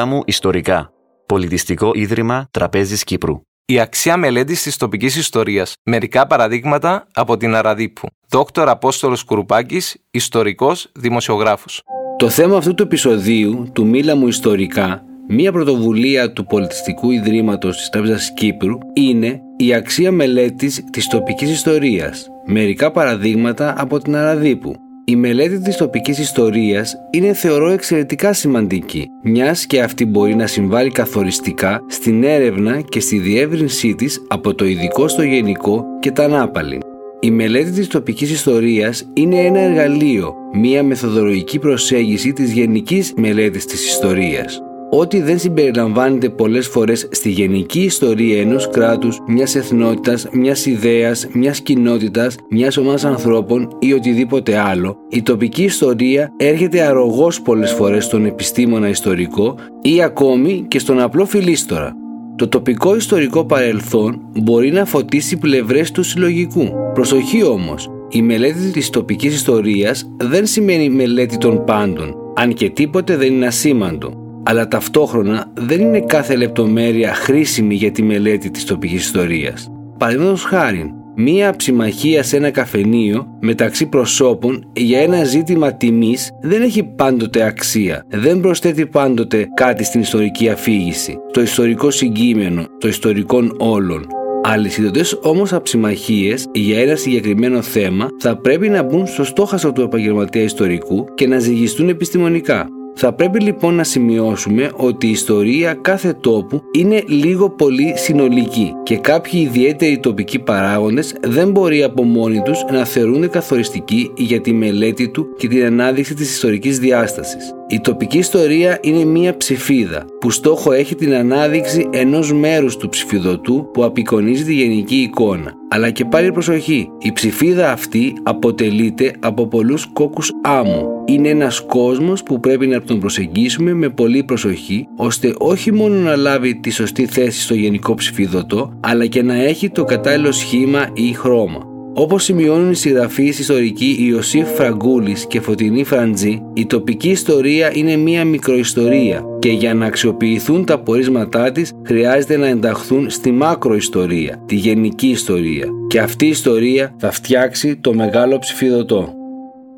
Μίλα μου ιστορικά. Πολιτιστικό Ίδρυμα Τραπέζης Κύπρου. Η αξία μελέτης της τοπικής ιστορίας. Μερικά παραδείγματα από την Αραδίπου. Δόκτωρ Απόστολος Κουρουπάκης, ιστορικός δημοσιογράφος. Το θέμα αυτού του επεισοδίου του Μίλα μου ιστορικά, μία πρωτοβουλία του Πολιτιστικού Ιδρύματος της Τράπεζας Κύπρου, είναι η αξία μελέτης της τοπικής ιστορίας. Μερικά παραδείγματα από την Αραδίπου. Η μελέτη της τοπικής ιστορίας είναι θεωρώ εξαιρετικά σημαντική, μιας και αυτή μπορεί να συμβάλλει καθοριστικά στην έρευνα και στη διεύρυνσή της από το ειδικό στο γενικό και τα ανάπαλη. Η μελέτη της τοπικής ιστορίας είναι ένα εργαλείο, μια μεθοδολογική προσέγγιση της γενικής μελέτης της ιστορίας. Ό,τι δεν συμπεριλαμβάνεται πολλές φορές στη γενική ιστορία ενός κράτους, μιας εθνότητας, μιας ιδέας, μιας κοινότητας, μιας ομάδας ανθρώπων ή οτιδήποτε άλλο, η τοπική ιστορία έρχεται αρρωγός πολλές φορές στον επιστήμονα ιστορικό ή ακόμη και στον απλό φιλίστορα. Το τοπικό ιστορικό παρελθόν μπορεί να φωτίσει πλευρές του συλλογικού. Προσοχή όμως, η μελέτη της τοπικής ιστορίας δεν σημαίνει μελέτη των πάντων, αν και τίποτε δεν είναι ασήμαντο. Αλλά ταυτόχρονα δεν είναι κάθε λεπτομέρεια χρήσιμη για τη μελέτη της τοπικής ιστορίας. Παραδείγματος χάρη, Μία ψημαχία σε ένα καφενείο μεταξύ προσώπων για ένα ζήτημα τιμής δεν έχει πάντοτε αξία. Δεν προσθέτει πάντοτε κάτι στην ιστορική αφήγηση, το ιστορικό συγκείμενο, το ιστορικών όλων. Αλυσιδωτέ όμως αψημαχίες για ένα συγκεκριμένο θέμα θα πρέπει να μπουν στο στόχαστρο του επαγγελματία ιστορικού και να ζυγιστούν επιστημονικά. Θα πρέπει λοιπόν να σημειώσουμε ότι η ιστορία κάθε τόπου είναι λίγο πολύ συνολική και κάποιοι ιδιαίτεροι τοπικοί παράγοντες δεν μπορεί από μόνοι τους να θεωρούνται καθοριστικοί για τη μελέτη του και την ανάδειξη της ιστορικής διάστασης. Η τοπική ιστορία είναι μία ψηφίδα που στόχο έχει την ανάδειξη ενός μέρους του ψηφιδωτού που απεικονίζει τη γενική εικόνα. Αλλά και πάλι προσοχή, η ψηφίδα αυτή αποτελείται από πολλούς κόκκους άμμου. Είναι ένας κόσμος που πρέπει να τον προσεγγίσουμε με πολύ προσοχή ώστε όχι μόνο να λάβει τη σωστή θέση στο γενικό ψηφιδωτό αλλά και να έχει το κατάλληλο σχήμα ή χρώμα. Όπως σημειώνουν οι συγγραφείς ιστορικοί Ιωσήφ Φραγκούλης και Φωτεινή Φραντζή, η τοπική ιστορία είναι μία μικροϊστορία και για να αξιοποιηθούν τα πορίσματά της χρειάζεται να ενταχθούν στη μακροϊστορία, τη γενική ιστορία. Και αυτή η ιστορία θα φτιάξει το μεγάλο ψηφιδωτό.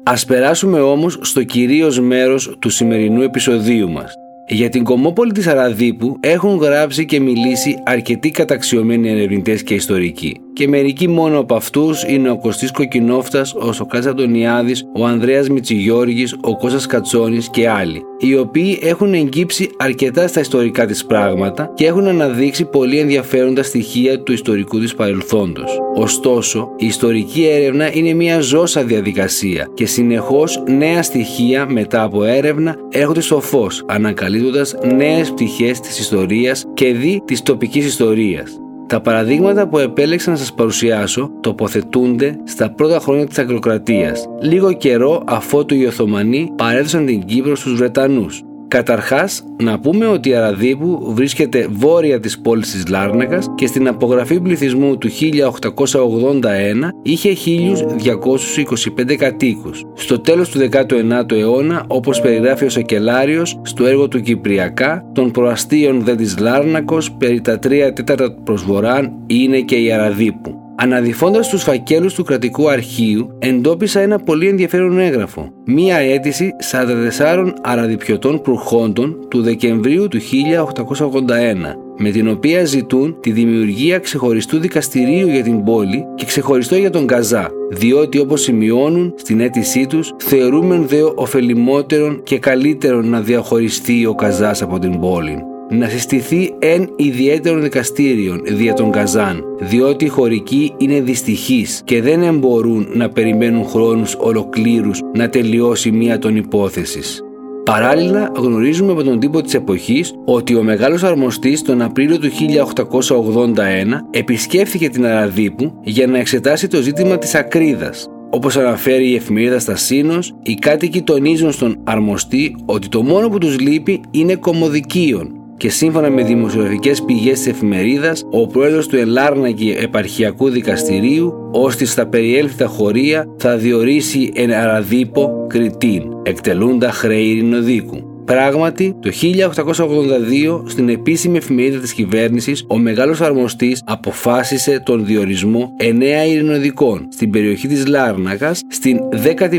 Ας περάσουμε όμως στο κυρίως μέρος του σημερινού επεισοδίου μας. Για την κομμόπολη της Αραδίπου έχουν γράψει και μιλήσει αρκετοί καταξιωμένοι ερευνητές και ιστορικοί και μερικοί μόνο από αυτούς είναι ο Κωστής Κοκκινόφτας, ο Σοκράτη Αντωνιάδης, ο Ανδρέας Μιτσιγιώργη, ο Κώστας Κατσόνης και άλλοι, οι οποίοι έχουν εγκύψει αρκετά στα ιστορικά της πράγματα και έχουν αναδείξει πολύ ενδιαφέροντα στοιχεία του ιστορικού της παρελθόντος. Ωστόσο, η ιστορική έρευνα είναι μια ζώσα διαδικασία και συνεχώς νέα στοιχεία μετά από έρευνα έρχονται στο φως, ανακαλύπτοντας νέες πτυχές της ιστορίας και δι της τοπικής ιστορίας. Τα παραδείγματα που επέλεξα να σας παρουσιάσω τοποθετούνται στα πρώτα χρόνια της ακροκρατίας, λίγο καιρό αφότου οι Οθωμανοί παρέδωσαν την Κύπρο στους Βρετανούς. Καταρχάς, να πούμε ότι η Αραδίπου βρίσκεται βόρεια της πόλης της Λάρνακας και στην απογραφή πληθυσμού του 1881 είχε 1.225 κατοίκους. Στο τέλος του 19ου αιώνα, όπως περιγράφει ο Σακελάριος στο έργο του Κυπριακά, των προαστίων δε της Λάρνακος περί τα 3 τέταρτα προς βοράν είναι και η Αραδίπου. Αναδυφώντας τους φακέλους του κρατικού αρχείου, εντόπισα ένα πολύ ενδιαφέρον έγγραφο. Μία αίτηση 44 αραδιπιωτών προχόντων του Δεκεμβρίου του 1881, με την οποία ζητούν τη δημιουργία ξεχωριστού δικαστηρίου για την πόλη και ξεχωριστό για τον Καζά, διότι όπως σημειώνουν στην αίτησή τους θεωρούμεν δε ωφελημότερον και καλύτερον να διαχωριστεί ο Καζάς από την πόλη να συστηθεί εν ιδιαίτερων δικαστήριων δια των Καζάν, διότι οι χωρικοί είναι δυστυχείς και δεν εμπορούν να περιμένουν χρόνους ολοκλήρους να τελειώσει μία των υπόθεσης. Παράλληλα, γνωρίζουμε από τον τύπο της εποχής ότι ο μεγάλος αρμοστής τον Απρίλιο του 1881 επισκέφθηκε την Αραδίπου για να εξετάσει το ζήτημα της ακρίδας. Όπως αναφέρει η εφημερίδα στα Σύνος, οι κάτοικοι τονίζουν στον αρμοστή ότι το μόνο που τους λείπει είναι κομμωδικίων και σύμφωνα με δημοσιογραφικές πηγές της εφημερίδας, ο πρόεδρος του Ελάρνακη Επαρχιακού Δικαστηρίου, ώστε στα περιέλθυτα χωρία θα διορίσει εν αραδίπο κριτήν, εκτελούντα χρέη ειρηνοδίκου. Πράγματι, το 1882 στην επίσημη εφημερίδα της κυβέρνησης ο μεγάλος αρμοστής αποφάσισε τον διορισμό εννέα ειρηνοδικών στην περιοχή της Λάρνακας στην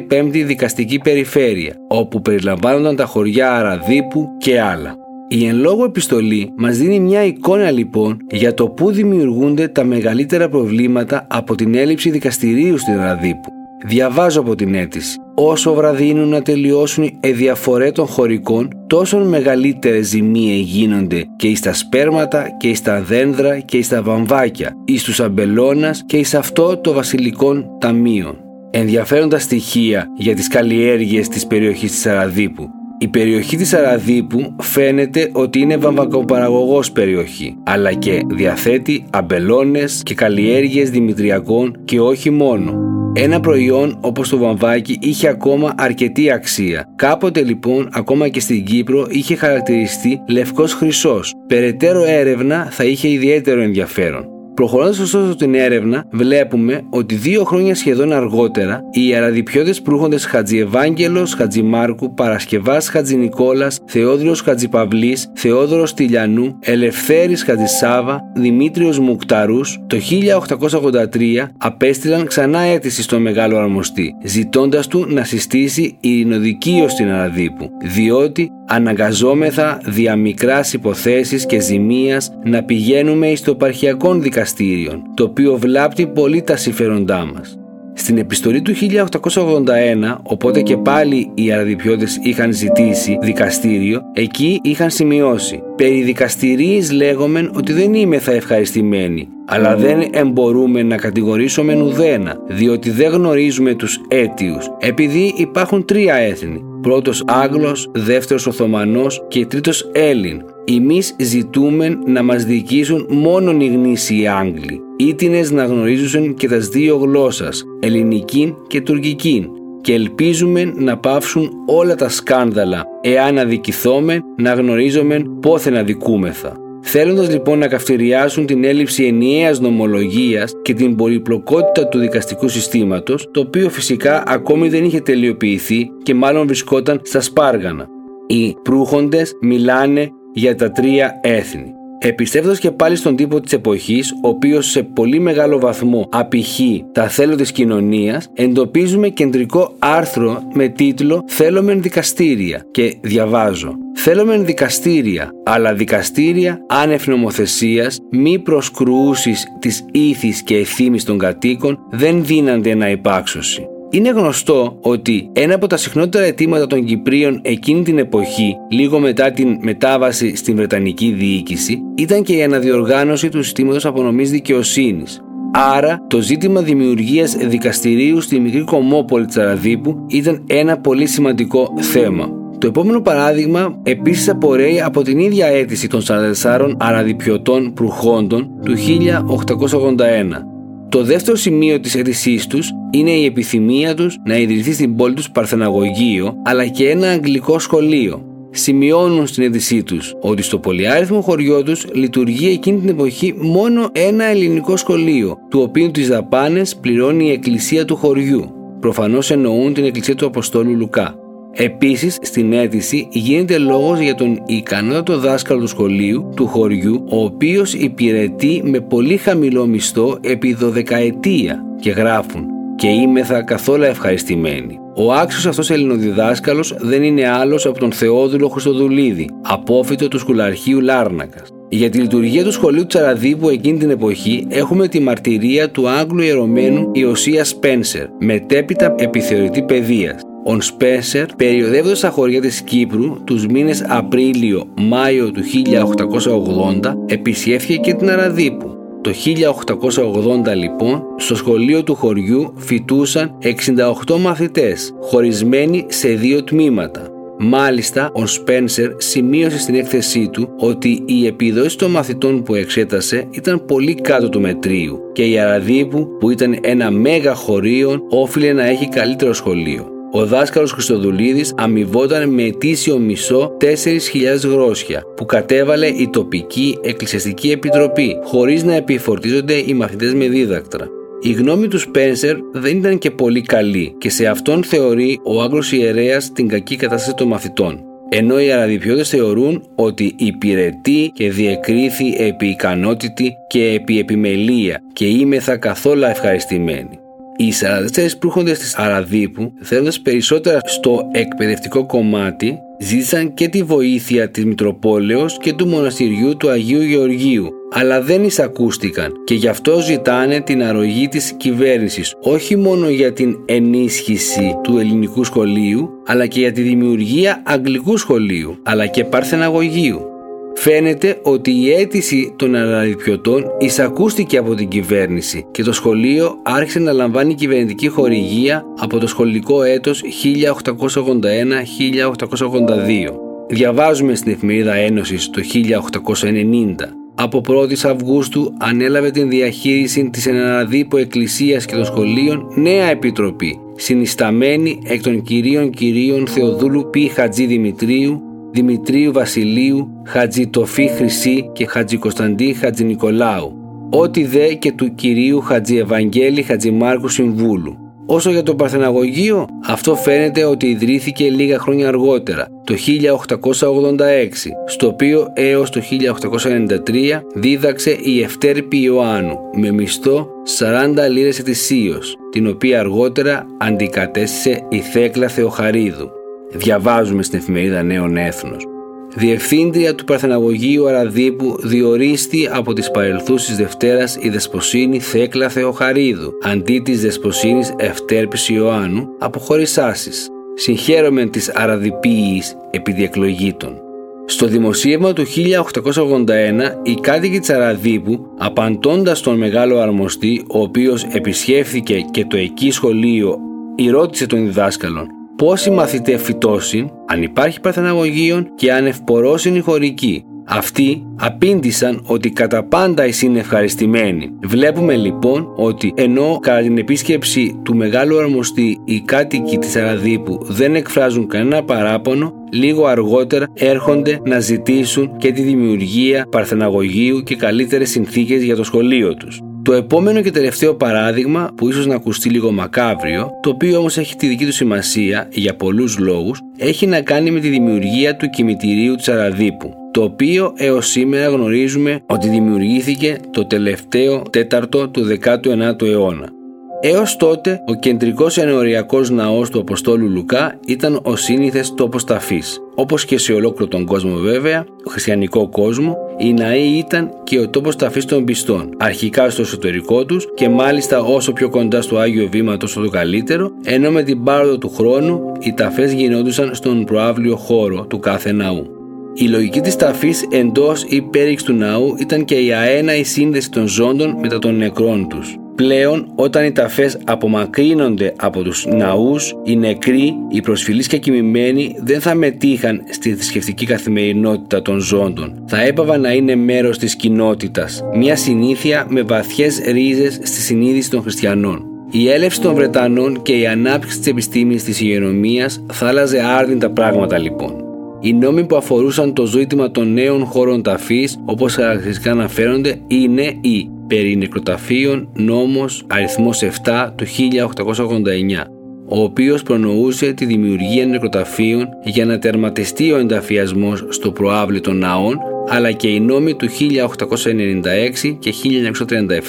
15η δικαστική περιφέρεια όπου περιλαμβάνονταν τα χωριά Αραδίπου και άλλα. Η εν λόγω επιστολή μας δίνει μια εικόνα λοιπόν για το πού δημιουργούνται τα μεγαλύτερα προβλήματα από την έλλειψη δικαστηρίου στην Αραδίπου. Διαβάζω από την αίτηση. Όσο βραδύνουν να τελειώσουν οι διαφορές των χωρικών, τόσο μεγαλύτερες ζημίες γίνονται και εις τα σπέρματα και εις τα δένδρα και εις τα βαμβάκια, εις τους αμπελώνας και εις αυτό το βασιλικών ταμείων. Ενδιαφέροντα στοιχεία για τις καλλιέργειες της περιοχής της Αραδίπου. Η περιοχή της Αραδίπου φαίνεται ότι είναι βαμβακοπαραγωγός περιοχή, αλλά και διαθέτει αμπελώνες και καλλιέργειες δημητριακών και όχι μόνο. Ένα προϊόν όπως το βαμβάκι είχε ακόμα αρκετή αξία. Κάποτε λοιπόν ακόμα και στην Κύπρο είχε χαρακτηριστεί λευκός χρυσός. Περαιτέρω έρευνα θα είχε ιδιαίτερο ενδιαφέρον. Προχωρώντας ωστόσο την έρευνα, βλέπουμε ότι δύο χρόνια σχεδόν αργότερα, οι Αραδιπιώτε προύχοντες Χατζιευάγγελο Χατζημάρκου, Παρασκευάς Χατζηνικόλα, Θεόδρο Χατζηπαυλή, Θεόδωρος Τηλιανού, Ελευθέρης Χατζησάβα, Δημήτριος Μουκταρούς, το 1883 απέστειλαν ξανά αίτηση στον μεγάλο αρμοστή, ζητώντας του να συστήσει ειρηνοδικείο στην Αραδίπου, διότι αναγκαζόμεθα δια μικράς υποθέσεις και ζημίας να πηγαίνουμε εις το επαρχιακών δικαστήριων, το οποίο βλάπτει πολύ τα συμφέροντά μας. Στην επιστολή του 1881, οπότε και πάλι οι Αραβιπιώτες είχαν ζητήσει δικαστήριο, εκεί είχαν σημειώσει «Περί δικαστηρίες λέγομεν ότι δεν είμαι θα ευχαριστημένοι, αλλά δεν εμπορούμε να κατηγορήσουμε ουδένα, διότι δεν γνωρίζουμε τους αίτιους, επειδή υπάρχουν τρία έθνη, πρώτος Άγγλος, δεύτερος Οθωμανός και τρίτος Έλλην. Εμείς ζητούμε να μας διοικήσουν μόνον οι γνήσιοι Άγγλοι, ήτινες να γνωρίζουν και τας δύο γλώσσας, ελληνική και τουρκική, και ελπίζουμε να πάυσουν όλα τα σκάνδαλα, εάν αδικηθούμε να γνωρίζουμε πόθεν αδικούμεθα. Θέλοντας λοιπόν να καυτηριάσουν την έλλειψη ενιαίας νομολογίας και την πολυπλοκότητα του δικαστικού συστήματος, το οποίο φυσικά ακόμη δεν είχε τελειοποιηθεί και μάλλον βρισκόταν στα σπάργανα. Οι προύχοντες μιλάνε για τα τρία έθνη. Επιστρέφοντας και πάλι στον τύπο της εποχής, ο οποίος σε πολύ μεγάλο βαθμό απηχεί τα θέλω της κοινωνίας, εντοπίζουμε κεντρικό άρθρο με τίτλο Θέλομεν δικαστήρια και διαβάζω. Θέλομεν δικαστήρια, αλλά δικαστήρια άνευ νομοθεσίας, μη προσκρούσεις της ήθης και ευθύμης των κατοίκων δεν δίνανται να υπάξωση. Είναι γνωστό ότι ένα από τα συχνότερα αιτήματα των Κυπρίων εκείνη την εποχή, λίγο μετά την μετάβαση στην Βρετανική διοίκηση, ήταν και η αναδιοργάνωση του συστήματος απονομής δικαιοσύνης. Άρα, το ζήτημα δημιουργίας δικαστηρίου στη μικρή κομμόπολη Τσαραδίπου ήταν ένα πολύ σημαντικό θέμα. Το επόμενο παράδειγμα επίσης απορρέει από την ίδια αίτηση των 44 αραδιπιωτών προχόντων του 1881 το δεύτερο σημείο της αίτησής τους είναι η επιθυμία τους να ιδρυθεί στην πόλη τους Παρθεναγωγείο αλλά και ένα αγγλικό σχολείο. Σημειώνουν στην αίτησή τους ότι στο πολυάριθμο χωριό τους λειτουργεί εκείνη την εποχή μόνο ένα ελληνικό σχολείο, του οποίου τις δαπάνες πληρώνει η εκκλησία του χωριού. Προφανώς εννοούν την εκκλησία του Αποστόλου Λουκά. Επίσης, στην αίτηση γίνεται λόγος για τον ικανότατο δάσκαλο του σχολείου του χωριού, ο οποίος υπηρετεί με πολύ χαμηλό μισθό επί δωδεκαετία και γράφουν και είμεθα καθόλου ευχαριστημένοι. Ο άξιος αυτός ελληνοδιδάσκαλος δεν είναι άλλος από τον Θεόδουλο Χρυστοδουλίδη, απόφυτο του σκουλαρχείου Λάρνακας. Για τη λειτουργία του σχολείου Τσαραδίπου εκείνη την εποχή έχουμε τη μαρτυρία του Άγγλου ιερωμένου Ιωσίας Σπένσερ, μετέπειτα επιθεωρητή παιδείας. Ο Σπέσερ, περιοδεύοντας στα χωριά της Κύπρου τους μήνες Απρίλιο-Μάιο του 1880, επισιεύθηκε και την Αραδίπου. Το 1880 λοιπόν, στο σχολείο του χωριού φοιτούσαν 68 μαθητές, χωρισμένοι σε δύο τμήματα. Μάλιστα, ο Σπένσερ σημείωσε στην έκθεσή του ότι η επιδόση των μαθητών που εξέτασε ήταν πολύ κάτω του μετρίου και η Αραδίπου, που ήταν ένα μέγα χωρίο, όφιλε να έχει καλύτερο σχολείο. Ο δάσκαλος Χριστοδουλίδης αμοιβόταν με ετήσιο μισό 4.000 γρόσια που κατέβαλε η τοπική εκκλησιαστική επιτροπή χωρίς να επιφορτίζονται οι μαθητές με δίδακτρα. Η γνώμη του Σπένσερ δεν ήταν και πολύ καλή και σε αυτόν θεωρεί ο Άγγλος ιερέας την κακή κατάσταση των μαθητών. ενώ οι Αραδιπιώτες θεωρούν ότι υπηρετεί και διεκρίθη επί ικανότητη και επί επιμελία και είμεθα καθόλου ευχαριστημένοι. Οι 44 προύχοντες της Αραδίπου, θέλοντας περισσότερα στο εκπαιδευτικό κομμάτι, ζήτησαν και τη βοήθεια της Μητροπόλεως και του μοναστηριού του Αγίου Γεωργίου, αλλά δεν εισακούστηκαν και γι' αυτό ζητάνε την αρρωγή της κυβέρνησης, όχι μόνο για την ενίσχυση του ελληνικού σχολείου, αλλά και για τη δημιουργία αγγλικού σχολείου, αλλά και παρθεναγωγείου. Φαίνεται ότι η αίτηση των αναλυτιωτών εισακούστηκε από την κυβέρνηση και το σχολείο άρχισε να λαμβάνει κυβερνητική χορηγία από το σχολικό έτος 1881-1882. Διαβάζουμε στην εφημερίδα Ένωσης το 1890. Από 1η Αυγούστου ανέλαβε την διαχείριση της Εναναδίπου Εκκλησίας και των σχολείων νέα επιτροπή, συνισταμένη εκ των κυρίων κυρίων Θεοδούλου Π. Χατζή Δημητρίου, Δημητρίου Βασιλείου, Χατζη Τοφή Χρυσή και Χατζη Κωνσταντή Χατζη Νικολάου, ό,τι δε και του κυρίου Χατζη Ευαγγέλη Χατζη Μάρκου Συμβούλου. Όσο για το Παρθεναγωγείο, αυτό φαίνεται ότι ιδρύθηκε λίγα χρόνια αργότερα, το 1886, στο οποίο έως το 1893 δίδαξε η Ευτέρπη Ιωάννου με μισθό 40 λίρες ετησίως, την οποία αργότερα αντικατέστησε η Θέκλα Θεοχαρίδου διαβάζουμε στην εφημερίδα Νέων Έθνος. Διευθύντρια του Παρθεναγωγείου Αραδίπου διορίστη από τις παρελθούσεις Δευτέρας η Δεσποσίνη Θέκλα Θεοχαρίδου, αντί της Δεσποσίνης Ευτέρπης Ιωάννου από χωρισάσεις. Συγχαίρομαι της Αραδιποίης επί δieκλογήτων. Στο δημοσίευμα του 1881 οι κάτοικοι της Αραδίπου απαντώντας τον μεγάλο αρμοστή ο οποίος επισκέφθηκε και το εκεί σχολείο ρώτησε τον διδάσκαλον πόσοι μαθητέ φυτώσουν, αν υπάρχει παρθεναγωγείων και αν ευπορώσουν οι χωρικοί. Αυτοί απήντησαν ότι κατά πάντα είναι ευχαριστημένοι. Βλέπουμε λοιπόν ότι ενώ κατά την επίσκεψη του μεγάλου αρμοστή οι κάτοικοι της Αραδίπου δεν εκφράζουν κανένα παράπονο, λίγο αργότερα έρχονται να ζητήσουν και τη δημιουργία παρθεναγωγείου και καλύτερες συνθήκες για το σχολείο τους. Το επόμενο και τελευταίο παράδειγμα, που ίσως να ακουστεί λίγο μακάβριο, το οποίο όμως έχει τη δική του σημασία για πολλούς λόγους, έχει να κάνει με τη δημιουργία του κημητηρίου της Αραδίπου, το οποίο έως σήμερα γνωρίζουμε ότι δημιουργήθηκε το τελευταίο τέταρτο του 19ου αιώνα. Έως τότε, ο κεντρικός ενοριακός ναός του Αποστόλου Λουκά ήταν ο σύνηθες τόπος ταφής. Όπως και σε ολόκληρο τον κόσμο βέβαια, ο χριστιανικό κόσμο, οι ναοί ήταν και ο τόπος ταφής των πιστών, αρχικά στο εσωτερικό τους και μάλιστα όσο πιο κοντά στο Άγιο Βήμα τόσο το καλύτερο, ενώ με την πάροδο του χρόνου οι ταφές γινόντουσαν στον προάβλιο χώρο του κάθε ναού. Η λογική της ταφής εντός ή πέριξ του ναού ήταν και η αέναη σύνδεση των ζώντων μετά των νεκρών τους. Πλέον όταν οι ταφές απομακρύνονται από τους ναούς, οι νεκροί, οι προσφυλείς και κοιμημένοι δεν θα μετήχαν στη θρησκευτική καθημερινότητα των ζώντων. Θα έπαβαν να είναι μέρος της κοινότητας, μια συνήθεια με βαθιές ρίζες στη συνείδηση των χριστιανών. Η έλευση των Βρετανών και η ανάπτυξη της επιστήμης της υγειονομίας θα άλλαζε άρδιντα πράγματα λοιπόν. Οι νόμοι που αφορούσαν το ζήτημα των νέων χώρων ταφής, όπως χαρακτηριστικά αναφέρονται, είναι η περί νεκροταφείων νόμος αριθμός 7 του 1889 ο οποίος προνοούσε τη δημιουργία νεκροταφείων για να τερματιστεί ο ενταφιασμός στο προάβλη των ναών αλλά και οι νόμοι του 1896 και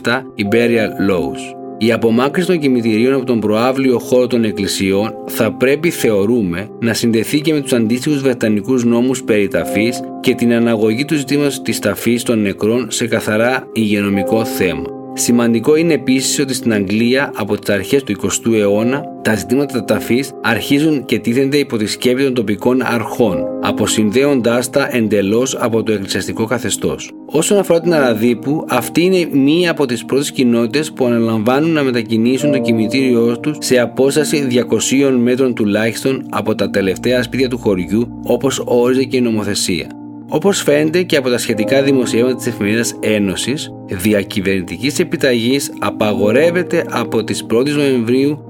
1937 Imperial Laws. Η απομάκρυνση των κημητηρίων από τον προάβλιο χώρο των εκκλησιών θα πρέπει, θεωρούμε, να συνδεθεί και με τους αντίστοιχους βρετανικούς νόμους περί ταφής και την αναγωγή του ζητήματος της ταφής των νεκρών σε καθαρά υγειονομικό θέμα. Σημαντικό είναι επίσης ότι στην Αγγλία από τις αρχές του 20ου αιώνα τα ζητήματα ταφής αρχίζουν και τίθενται υπό τη σκέπη των τοπικών αρχών, αποσυνδέοντάς τα εντελώς από το εκκλησιαστικό καθεστώς. Όσον αφορά την Αραδίπου, αυτή είναι μία από τις πρώτες κοινότητες που αναλαμβάνουν να μετακινήσουν το κημητήριό τους σε απόσταση 200 μέτρων τουλάχιστον από τα τελευταία σπίτια του χωριού, όπως όριζε και η νομοθεσία. Όπως φαίνεται και από τα σχετικά δημοσιεύματα της εφημερίδας Ένωσης, διακυβερνητικής επιταγής απαγορεύεται από τις 1η Νοεμβρίου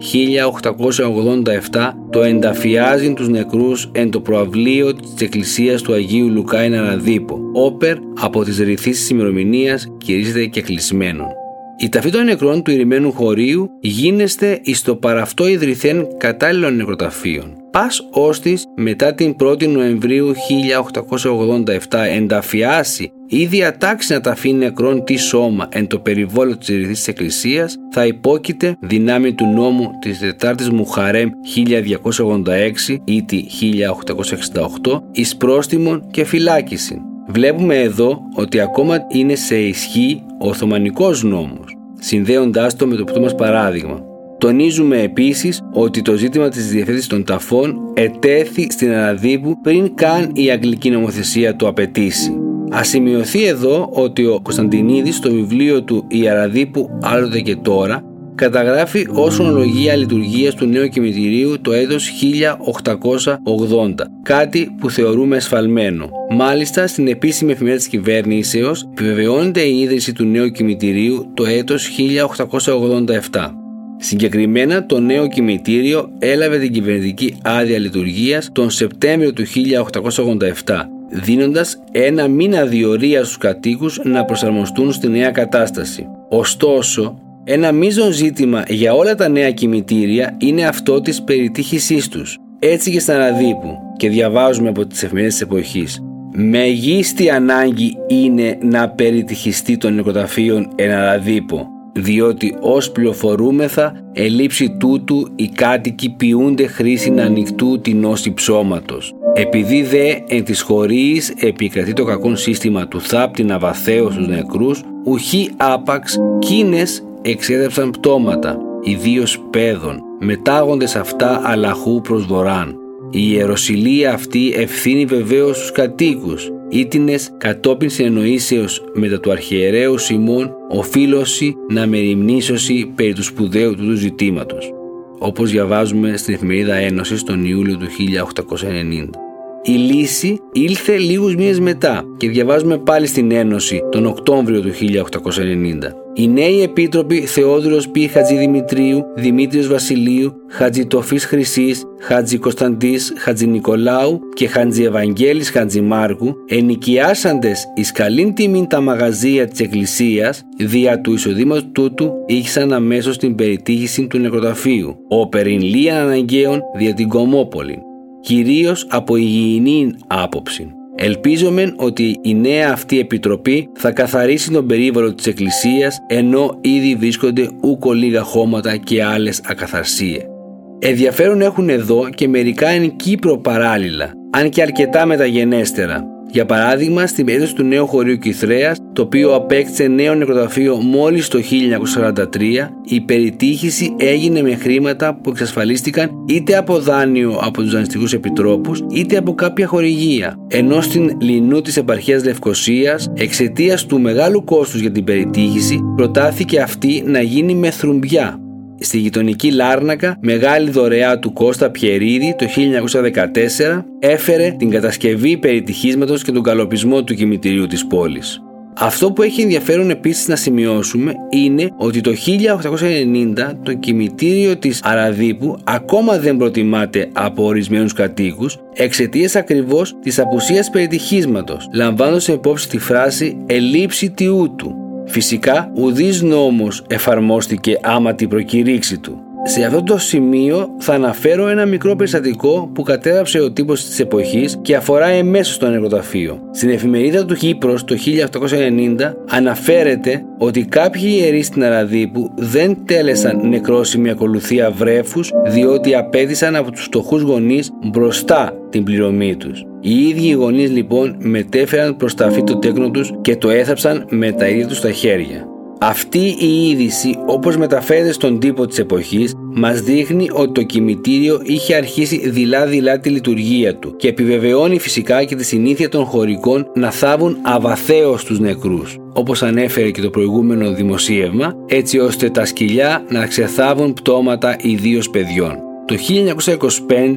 1887 το ενταφιάζει τους νεκρούς εν το προαυλίο της Εκκλησίας του Αγίου Λουκάη Ναραδίπο, όπερ από τις ρηθήσει ημερομηνίας κηρύσσεται και κλεισμένων. Η ταφή των νεκρών του ηρημένου χωρίου γίνεστε εις το παραυτό ιδρυθέν κατάλληλων νεκροταφείων πας ώστις μετά την 1η Νοεμβρίου 1887 ενταφιάσει ή διατάξει να τα αφήνει νεκρόν τι σώμα εν το περιβόλο της ρηθής της Εκκλησίας θα υπόκειται δυνάμει του νόμου της 4ης Μουχαρέμ 1286 ή τη 1868 εις πρόστιμον και φυλάκιση. Βλέπουμε εδώ ότι ακόμα είναι σε ισχύ ο Οθωμανικός νόμος, συνδέοντάς το με το πρώτο μας παράδειγμα. Τονίζουμε επίσης ότι το ζήτημα της διευθέτησης των ταφών ετέθη στην Αναδίπου πριν καν η αγγλική νομοθεσία το απαιτήσει. Α σημειωθεί εδώ ότι ο Κωνσταντινίδης στο βιβλίο του «Η Αραδίπου άλλοτε και τώρα» καταγράφει ως ονολογία λειτουργίας του νέου κημητηρίου το έτος 1880, κάτι που θεωρούμε εσφαλμένο. Μάλιστα, στην επίσημη εφημερίδα της κυβέρνησεως επιβεβαιώνεται η ίδρυση του νέου κημητηρίου το έτος 1887. Συγκεκριμένα το νέο κημητήριο έλαβε την κυβερνητική άδεια λειτουργίας τον Σεπτέμβριο του 1887 δίνοντας ένα μήνα διορία στους κατοίκους να προσαρμοστούν στη νέα κατάσταση. Ωστόσο, ένα μείζον ζήτημα για όλα τα νέα κημητήρια είναι αυτό της περιτύχησής τους. Έτσι και στα Αναδίπου και διαβάζουμε από τις εφημερίδες της εποχής. Μεγίστη ανάγκη είναι να περιτυχιστεί των νοικοταφείων εν Αναδίπο διότι ως πληροφορούμεθα ελήψη τούτου οι κάτοικοι ποιούνται χρήση ανοιχτού την όση ψώματος. Επειδή δε εν της χωρίς επικρατεί το κακό σύστημα του θάπτη να βαθέω στους νεκρούς, ουχή άπαξ κίνες εξέδεψαν πτώματα, ιδίως παιδών, μετάγοντες αυτά αλαχού προς βοράν. Η ιεροσιλία αυτή ευθύνει βεβαίως στους κατοίκους, ήτινες κατόπιν συνεννοήσεως μετά του αρχιερέου Σιμών οφείλωση να μεριμνήσωση περί του σπουδαίου του ζητήματος, όπως διαβάζουμε στην εφημερίδα Ένωσης τον Ιούλιο του 1890. Η λύση ήλθε λίγους μήνες μετά και διαβάζουμε πάλι στην Ένωση τον Οκτώβριο του 1890. Οι νέοι επίτροποι Θεόδωρος Π. Χατζη Δημητρίου, Δημήτριος Βασιλείου, Χατζη Τοφής Χρυσής, Χατζη Κωνσταντής, Χατζη Νικολάου και Χατζη Ευαγγέλης Χατζη Μάρκου ενοικιάσαντες εις καλήν τιμήν τα μαγαζία της Εκκλησίας δια του εισοδήματος τούτου ήχησαν αμέσως την περιτύχηση του νεκροταφείου, ο περιν λίαν αναγκαίων δια την Κομόπολη κυρίως από υγιεινή άποψη. Ελπίζομεν ότι η νέα αυτή επιτροπή θα καθαρίσει τον περίβολο της Εκκλησίας ενώ ήδη βρίσκονται ούκο λίγα χώματα και άλλες ακαθαρσίες. Ενδιαφέρον έχουν εδώ και μερικά εν Κύπρο παράλληλα, αν και αρκετά μεταγενέστερα, για παράδειγμα, στην περίπτωση του νέου χωρίου Κυθρέα, το οποίο απέκτησε νέο νεκροταφείο μόλις το 1943, η περιτύχηση έγινε με χρήματα που εξασφαλίστηκαν είτε από δάνειο από τους δανειστικούς επιτρόπους, είτε από κάποια χορηγία. Ενώ στην Λινού της επαρχίας Λευκοσίας, εξαιτίας του μεγάλου κόστους για την περιτύχηση, προτάθηκε αυτή να γίνει με θρουμπιά, στη γειτονική Λάρνακα, μεγάλη δωρεά του Κώστα Πιερίδη το 1914 έφερε την κατασκευή περιτυχίσματος και τον καλοπισμό του κημητηρίου της πόλης. Αυτό που έχει ενδιαφέρον επίσης να σημειώσουμε είναι ότι το 1890 το κημητήριο της Αραδίπου ακόμα δεν προτιμάται από ορισμένους κατοίκους εξαιτίας ακριβώς της απουσίας περιτυχίσματος, λαμβάνοντας υπόψη τη φράση «ελήψη τιούτου» Φυσικά, ουδής νόμος εφαρμόστηκε άμα την προκηρύξη του. Σε αυτό το σημείο θα αναφέρω ένα μικρό περιστατικό που κατέγραψε ο τύπος της εποχής και αφορά εμέσως το νεκροταφείο. Στην εφημερίδα του Κύπρος το 1890 αναφέρεται ότι κάποιοι ιερείς στην Αραδίπου δεν τέλεσαν νεκρόσιμη ακολουθία βρέφους διότι απέδισαν από τους φτωχούς γονείς μπροστά την πληρωμή τους. Οι ίδιοι οι γονείς λοιπόν μετέφεραν προς τα το τέκνο τους και το έθαψαν με τα ίδια τους τα χέρια. Αυτή η είδηση όπως μεταφέρεται στον τύπο της εποχής μας δείχνει ότι το κημητήριο είχε αρχίσει δειλά-δειλά τη λειτουργία του και επιβεβαιώνει φυσικά και τη συνήθεια των χωρικών να θάβουν αβαθέως τους νεκρούς όπως ανέφερε και το προηγούμενο δημοσίευμα έτσι ώστε τα σκυλιά να ξεθάβουν πτώματα ιδίως παιδιών. Το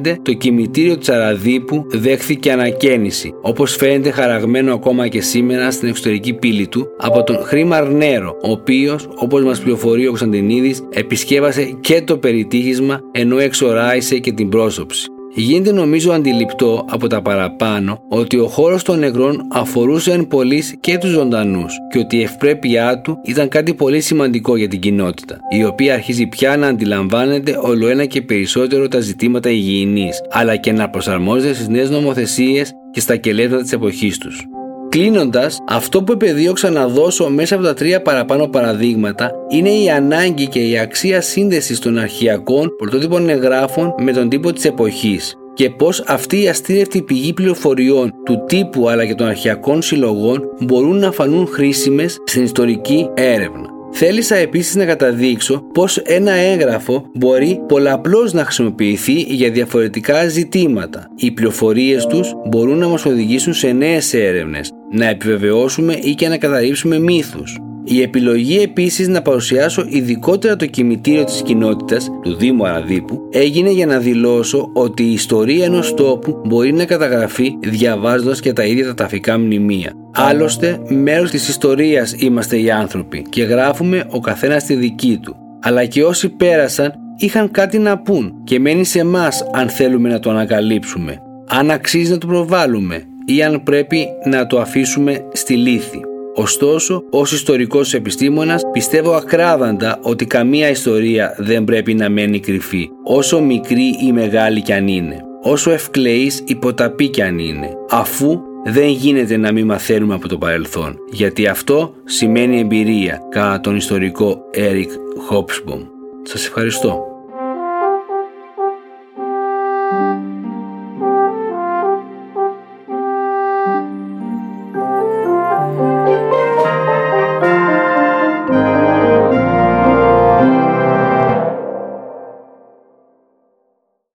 1925 το κημητήριο της Αραδίπου δέχθηκε ανακαίνιση, όπως φαίνεται χαραγμένο ακόμα και σήμερα στην εξωτερική πύλη του από τον Χρήμα Αρνέρο, ο οποίος, όπως μας πληροφορεί ο Κωνσταντινίδης, επισκέβασε και το περιτύχισμα ενώ εξοράισε και την πρόσωψη. Γίνεται νομίζω αντιληπτό από τα παραπάνω ότι ο χώρος των νεκρών αφορούσε εν πολλής και τους ζωντανούς και ότι η ευπρέπειά του ήταν κάτι πολύ σημαντικό για την κοινότητα, η οποία αρχίζει πια να αντιλαμβάνεται όλο ένα και περισσότερο τα ζητήματα υγιεινής, αλλά και να προσαρμόζεται στις νέες νομοθεσίες και στα κελεύματα της εποχής τους. Κλείνοντας, αυτό που επεδίωξα να δώσω μέσα από τα τρία παραπάνω παραδείγματα είναι η ανάγκη και η αξία σύνδεσης των αρχιακών πρωτότυπων εγγράφων με τον τύπο της εποχής και πως αυτή η αστήρευτη πηγή πληροφοριών του τύπου αλλά και των αρχιακών συλλογών μπορούν να φανούν χρήσιμες στην ιστορική έρευνα. Θέλησα επίσης να καταδείξω πως ένα έγγραφο μπορεί πολλαπλώς να χρησιμοποιηθεί για διαφορετικά ζητήματα. Οι πληροφορίες τους μπορούν να μας οδηγήσουν σε νέες έρευνες, να επιβεβαιώσουμε ή και να καταρρύψουμε μύθους. Η επιλογή επίσης να παρουσιάσω ειδικότερα το κημητήριο της κοινότητας του Δήμου Αραδίπου έγινε για να δηλώσω ότι η ιστορία ενός τόπου μπορεί να καταγραφεί διαβάζοντας και τα ίδια τα ταφικά μνημεία. Άλλωστε, μέρος της ιστορίας είμαστε οι άνθρωποι και γράφουμε ο καθένας τη δική του. Αλλά και όσοι πέρασαν είχαν κάτι να πούν και μένει σε εμάς αν θέλουμε να το ανακαλύψουμε, αν αξίζει να το προβάλλουμε ή αν πρέπει να το αφήσουμε στη λύθη. Ωστόσο, ως ιστορικός επιστήμονας, πιστεύω ακράδαντα ότι καμία ιστορία δεν πρέπει να μένει κρυφή, όσο μικρή ή μεγάλη κι αν είναι, όσο ευκλεής υποταπή κι αν είναι, αφού δεν γίνεται να μην μαθαίνουμε από το παρελθόν, γιατί αυτό σημαίνει εμπειρία, κατά τον ιστορικό Eric Hobsbawm. Σας ευχαριστώ.